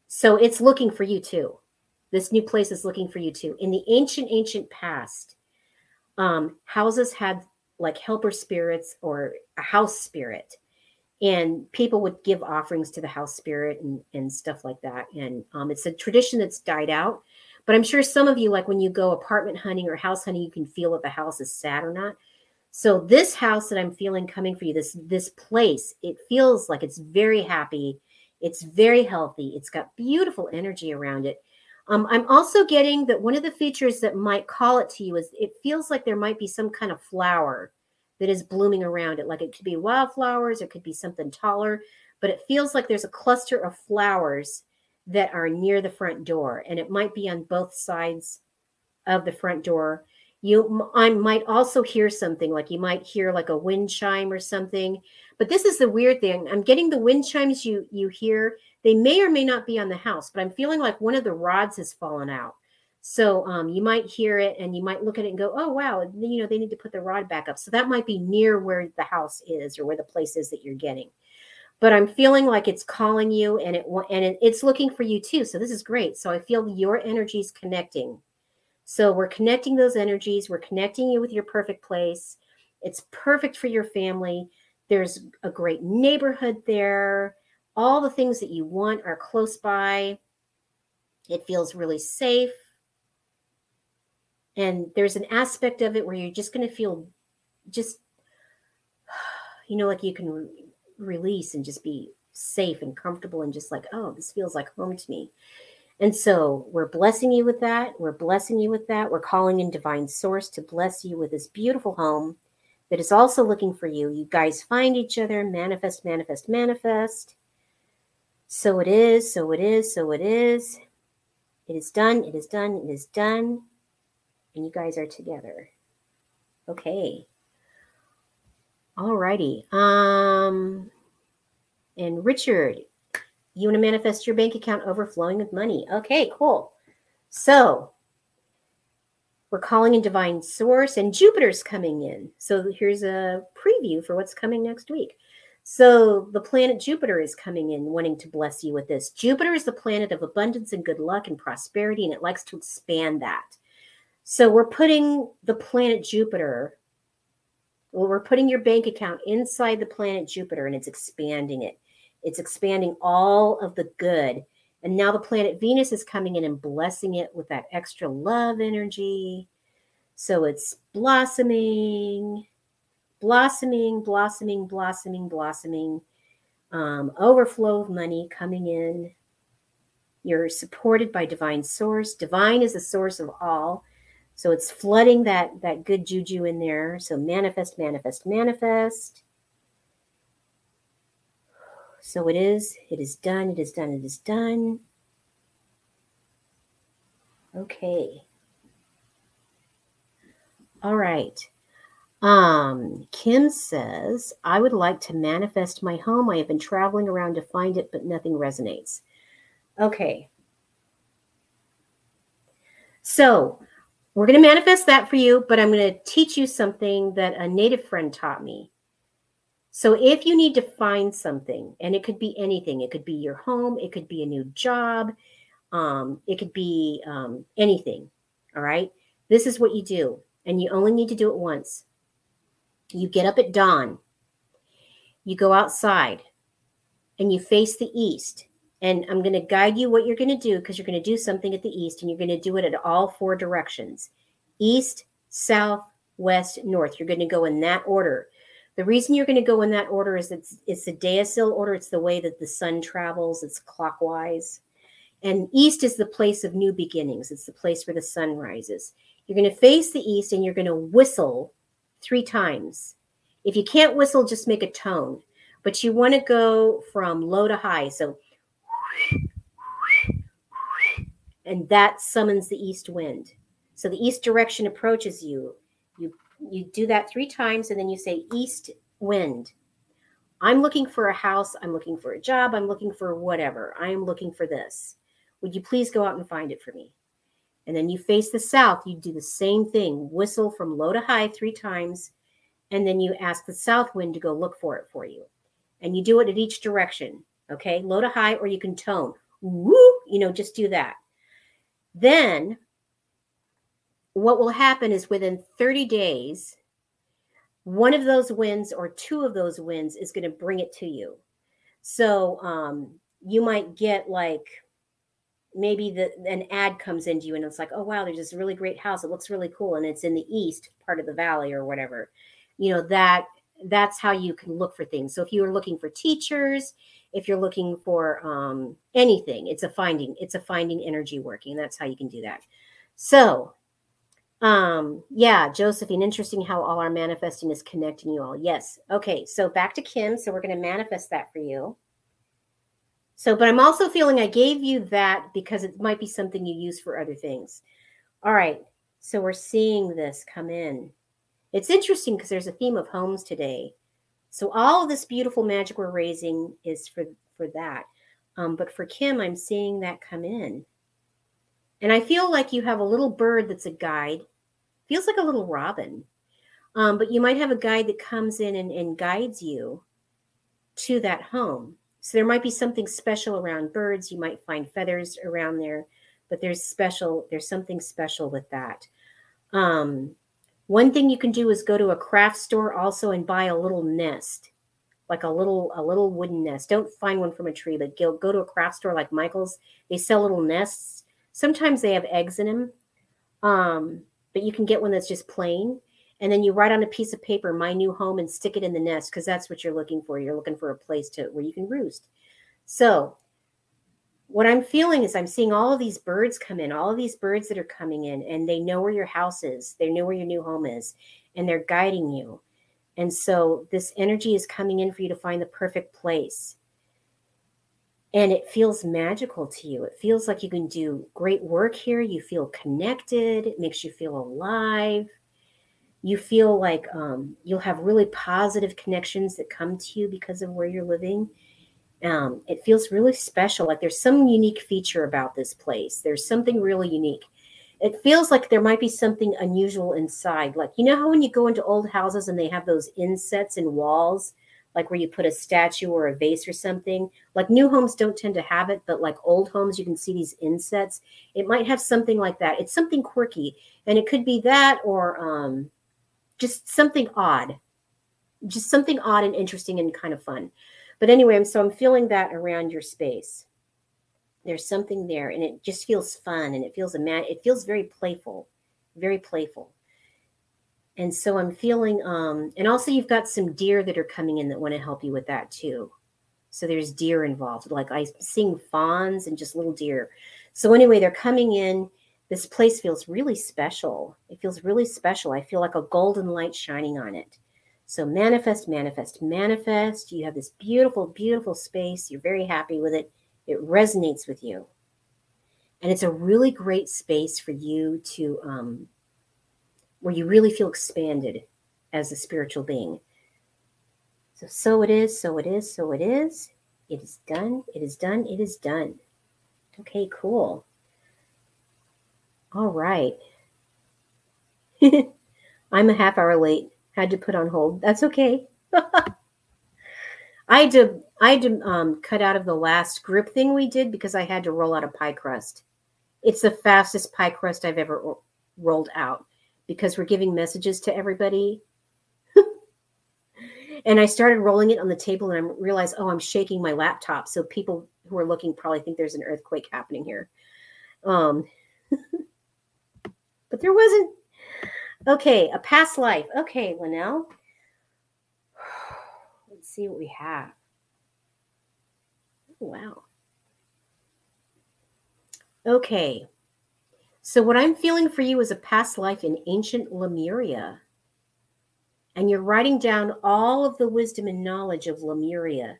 so it's looking for you too. This new place is looking for you too. In the ancient, ancient past, um, houses had like helper spirits or a house spirit. And people would give offerings to the house spirit and, and stuff like that. And um, it's a tradition that's died out. But i'm sure some of you like when you go apartment hunting or house hunting you can feel if the house is sad or not. So this house that i'm feeling coming for you this this place it feels like it's very happy it's very healthy it's got beautiful energy around it um, I'm also getting that one of the features that might call it to you is it feels like there might be some kind of flower that is blooming around it. Like it could be wildflowers, it could be something taller, but it feels like there's a cluster of flowers that are near the front door, and it might be on both sides of the front door. You, I might also hear something like you might hear like a wind chime or something. But this is the weird thing. I'm getting the wind chimes you you hear they may or may not be on the house, but I'm feeling like one of the rods has fallen out. So um, you might hear it and you might look at it and go, oh, wow, you know, they need to put the rod back up. So that might be near where the house is or where the place is that you're getting. But I'm feeling like it's calling you and it and it, it's looking for you too. So this is great. So I feel your energies connecting. So we're connecting those energies. We're connecting you with your perfect place. It's perfect for your family. There's a great neighborhood there all the things that you want are close by. It feels really safe. And there's an aspect of it where you're just going to feel just, you know, like you can re- release and just be safe and comfortable and just like, oh, this feels like home to me. And so we're blessing you with that. We're blessing you with that. We're calling in divine source to bless you with this beautiful home that is also looking for you. You guys find each other, manifest, manifest, manifest. So it is, so it is, so it is. It is done, it is done, it is done. And you guys are together. Okay. All righty. Um and Richard, You want to manifest your bank account overflowing with money. Okay, cool. So we're calling in divine source, and Jupiter's coming in. So here's a preview for what's coming next week. So the planet Jupiter is coming in, wanting to bless you with this. Jupiter is the planet of abundance and good luck and prosperity, and it likes to expand that. So we're putting the planet Jupiter, well, we're putting your bank account inside the planet Jupiter, and it's expanding it. It's expanding all of the good. And now the planet Venus is coming in and blessing it with that extra love energy. So it's blossoming blossoming, blossoming, blossoming, blossoming, um, overflow of money coming in. You're supported by divine source. Divine is the source of all. So it's flooding that that good juju in there. So manifest, manifest, manifest. So it is, it is done, it is done, it is done. Okay. All right. Um, Kim says, I would like to manifest my home. I have been traveling around to find it, but nothing resonates. Okay. So we're going to manifest that for you, but I'm going to teach you something that a native friend taught me. So if you need to find something, and it could be anything, it could be your home, it could be a new job, um, it could be um, anything. All right. This is what you do, and you only need to do it once. You get up at dawn, you go outside, and you face the east. And I'm going to guide you what you're going to do because you're going to do something at the east and you're going to do it at all four directions east, south, west, north. You're going to go in that order. The reason you're going to go in that order is it's it's the Deosil order. It's the way that the sun travels. It's clockwise. And east is the place of new beginnings. It's the place where the sun rises. You're going to face the east and you're going to whistle three times. If you can't whistle, just make a tone. But you want to go from low to high. So, and that summons the east wind. So the east direction approaches you. You do that three times, and then you say east wind. I'm looking for a house. I'm looking for a job. I'm looking for whatever. I am looking for this. Would you please go out and find it for me? And then you face the south. You do the same thing. Whistle from low to high three times. And then you ask the south wind to go look for it for you. And you do it at each direction. Okay. Low to high, or you can tone. Woo, you know, just do that. Then what will happen is within 30 days, one of those winds or two of those winds is going to bring it to you. So um, you might get like maybe the an ad comes into you and it's like, oh wow, there's this really great house. It looks really cool, and it's in the east part of the valley or whatever. You know that that's how you can look for things. So if you are looking for teachers, if you're looking for um, anything, it's a finding. It's a finding energy working. That's how you can do that. So um yeah josephine interesting how all our manifesting is connecting you all yes okay so back to kim so we're going to manifest that for you so, but I'm also feeling I gave you that because it might be something you use for other things. All right. So we're seeing this come in. It's interesting because there's a theme of homes today. So all this beautiful magic we're raising is for for that. Um, but for Kim, I'm seeing that come in. And I feel like you have a little bird that's a guide. Feels like a little robin. Um, but you might have a guide that comes in and, and guides you to that home. So there might be something special around birds. You might find feathers around there, but there's special, there's something special with that. Um, one thing you can do is go to a craft store also and buy a little nest, like a little a little wooden nest. Don't find one from a tree, but go, go to a craft store like Michael's. They sell little nests. Sometimes they have eggs in them, um, but you can get one that's just plain and then you write on a piece of paper my new home and stick it in the nest because that's what you're looking for. You're looking for a place to where you can roost. So what i'm feeling is i'm seeing all of these birds come in all of these birds that are coming in and they know where your house is. They know where your new home is and they're guiding you. And so this energy is coming in for you to find the perfect place and it feels magical to you. It feels like you can do great work here. You feel connected. It makes you feel alive you feel like um, you'll have really positive connections that come to you because of where you're living Um, it feels really special. Like there's some unique feature about this place. There's something really unique. It feels like there might be something unusual inside. Like, you know how when you go into old houses and they have those insets in walls, like where you put a statue or a vase or something? Like new homes don't tend to have it, but like old homes, you can see these insets. It might have something like that. It's something quirky. And it could be that or um, just something odd. Just something odd and interesting and kind of fun. But anyway, so I'm feeling that around your space. There's something there, and it just feels fun, and it feels a man. It feels very playful, very playful. And so I'm feeling, um, and also you've got some deer that are coming in that want to help you with that too. So there's deer involved. Like I'm seeing fawns and just little deer. So anyway, they're coming in. This place feels really special. It feels really special. I feel like a golden light shining on it. So manifest, manifest, manifest. You have this beautiful, beautiful space. You're very happy with it. It resonates with you. And it's a really great space for you to, um, where you really feel expanded as a spiritual being. So, so it is, so it is, so it is. It is done. It is done. It is done. Okay, cool. All right. I'm a half hour late had to put on hold. That's okay. I had to I had to um, cut out of the last group thing we did because I had to roll out a pie crust. It's the fastest pie crust I've ever ro- rolled out because we're giving messages to everybody. and I started rolling it on the table and I realized, oh, I'm shaking my laptop. So people who are looking probably think there's an earthquake happening here. Um, but there wasn't. Okay, a past life. Okay, Linnell. Let's see what we have. Oh, wow. Okay. So, what I'm feeling for you is a past life in ancient Lemuria. And you're writing down all of the wisdom and knowledge of Lemuria.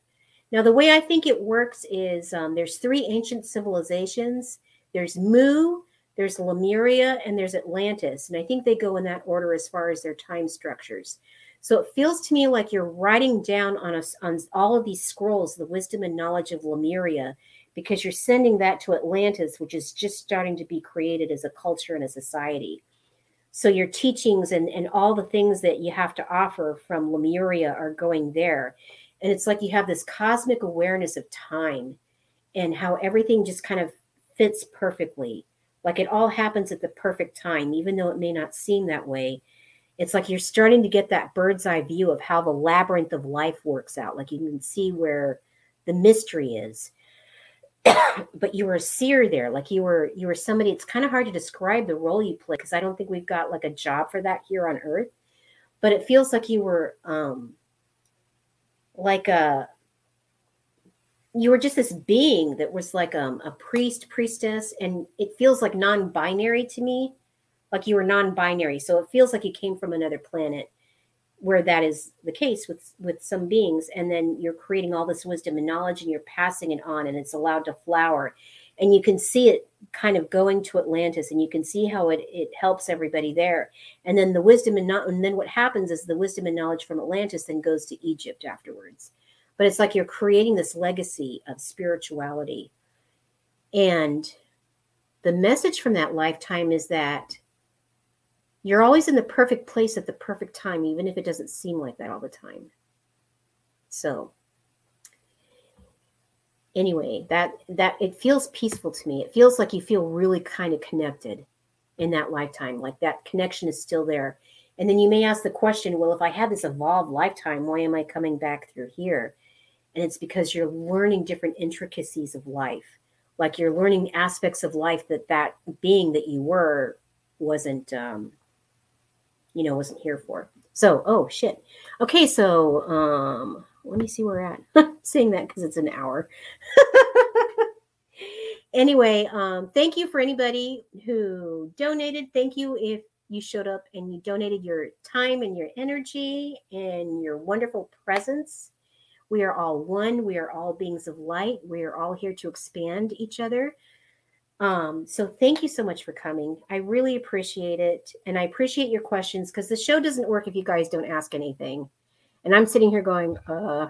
Now, the way I think it works is um, there's three ancient civilizations there's Mu, there's Lemuria and there's Atlantis. And I think they go in that order as far as their time structures. So it feels to me like you're writing down on us on all of these scrolls the wisdom and knowledge of Lemuria because you're sending that to Atlantis, which is just starting to be created as a culture and a society. So your teachings and, and all the things that you have to offer from Lemuria are going there. And it's like you have this cosmic awareness of time and how everything just kind of fits perfectly like it all happens at the perfect time, even though it may not seem that way. It's like you're starting to get that bird's eye view of how the labyrinth of life works out. Like you can see where the mystery is. but you were a seer there. Like you were you were somebody, it's kind of hard to describe the role you play because I don't think we've got like a job for that here on earth. But it feels like you were um like a you were just this being that was like um, a priest, priestess, and it feels like non binary to me, like you were non binary. So it feels like you came from another planet where that is the case with with some beings and then you're creating all this wisdom and knowledge and you're passing it on and it's allowed to flower. And you can see it kind of going to atlantis and you can see how it, it helps everybody there. And then the wisdom and not and then what happens is the wisdom and knowledge from atlantis then goes to egypt afterwards. But it's like you're creating this legacy of spirituality. And the message from that lifetime is that you're always in the perfect place at the perfect time, even if it doesn't seem like that all the time. So, anyway, that that it feels peaceful to me. It feels like you feel really kind of connected in that lifetime, like that connection is still there. And then you may ask the question, well, if I had this evolved lifetime, why am I coming back through here? And it's because you're learning different intricacies of life. Like you're learning aspects of life that that being that you were wasn't, um, you know, wasn't here for. So, oh shit. Okay, so um, let me see where we're at. saying that because it's an hour. anyway, um, thank you for anybody who donated. Thank you if you showed up and you donated your time and your energy and your wonderful presence we are all one. We are all beings of light. We are all here to expand each other. Um, so thank you so much for coming. I really appreciate it. And I appreciate your questions because the show doesn't work if you guys don't ask anything. And I'm sitting here going, uh,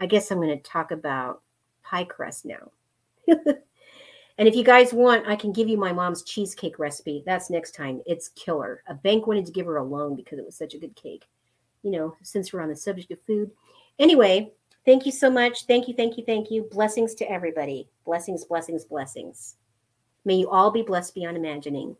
I guess I'm going to talk about pie crust now. and if you guys want, I can give you my mom's cheesecake recipe. That's next time. It's killer. A bank wanted to give her a loan because it was such a good cake. You know, since we're on the subject of food. Anyway, thank you so much. Thank you, thank you, thank you. Blessings to everybody. Blessings, blessings, blessings. May you all be blessed beyond imagining.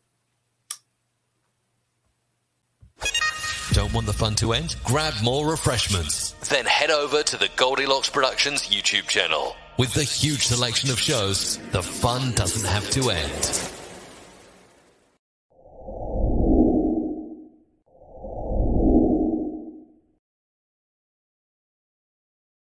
Don't want the fun to end? Grab more refreshments. Then head over to the Goldylocks Productions YouTube channel. With the huge selection of shows, the fun doesn't have to end.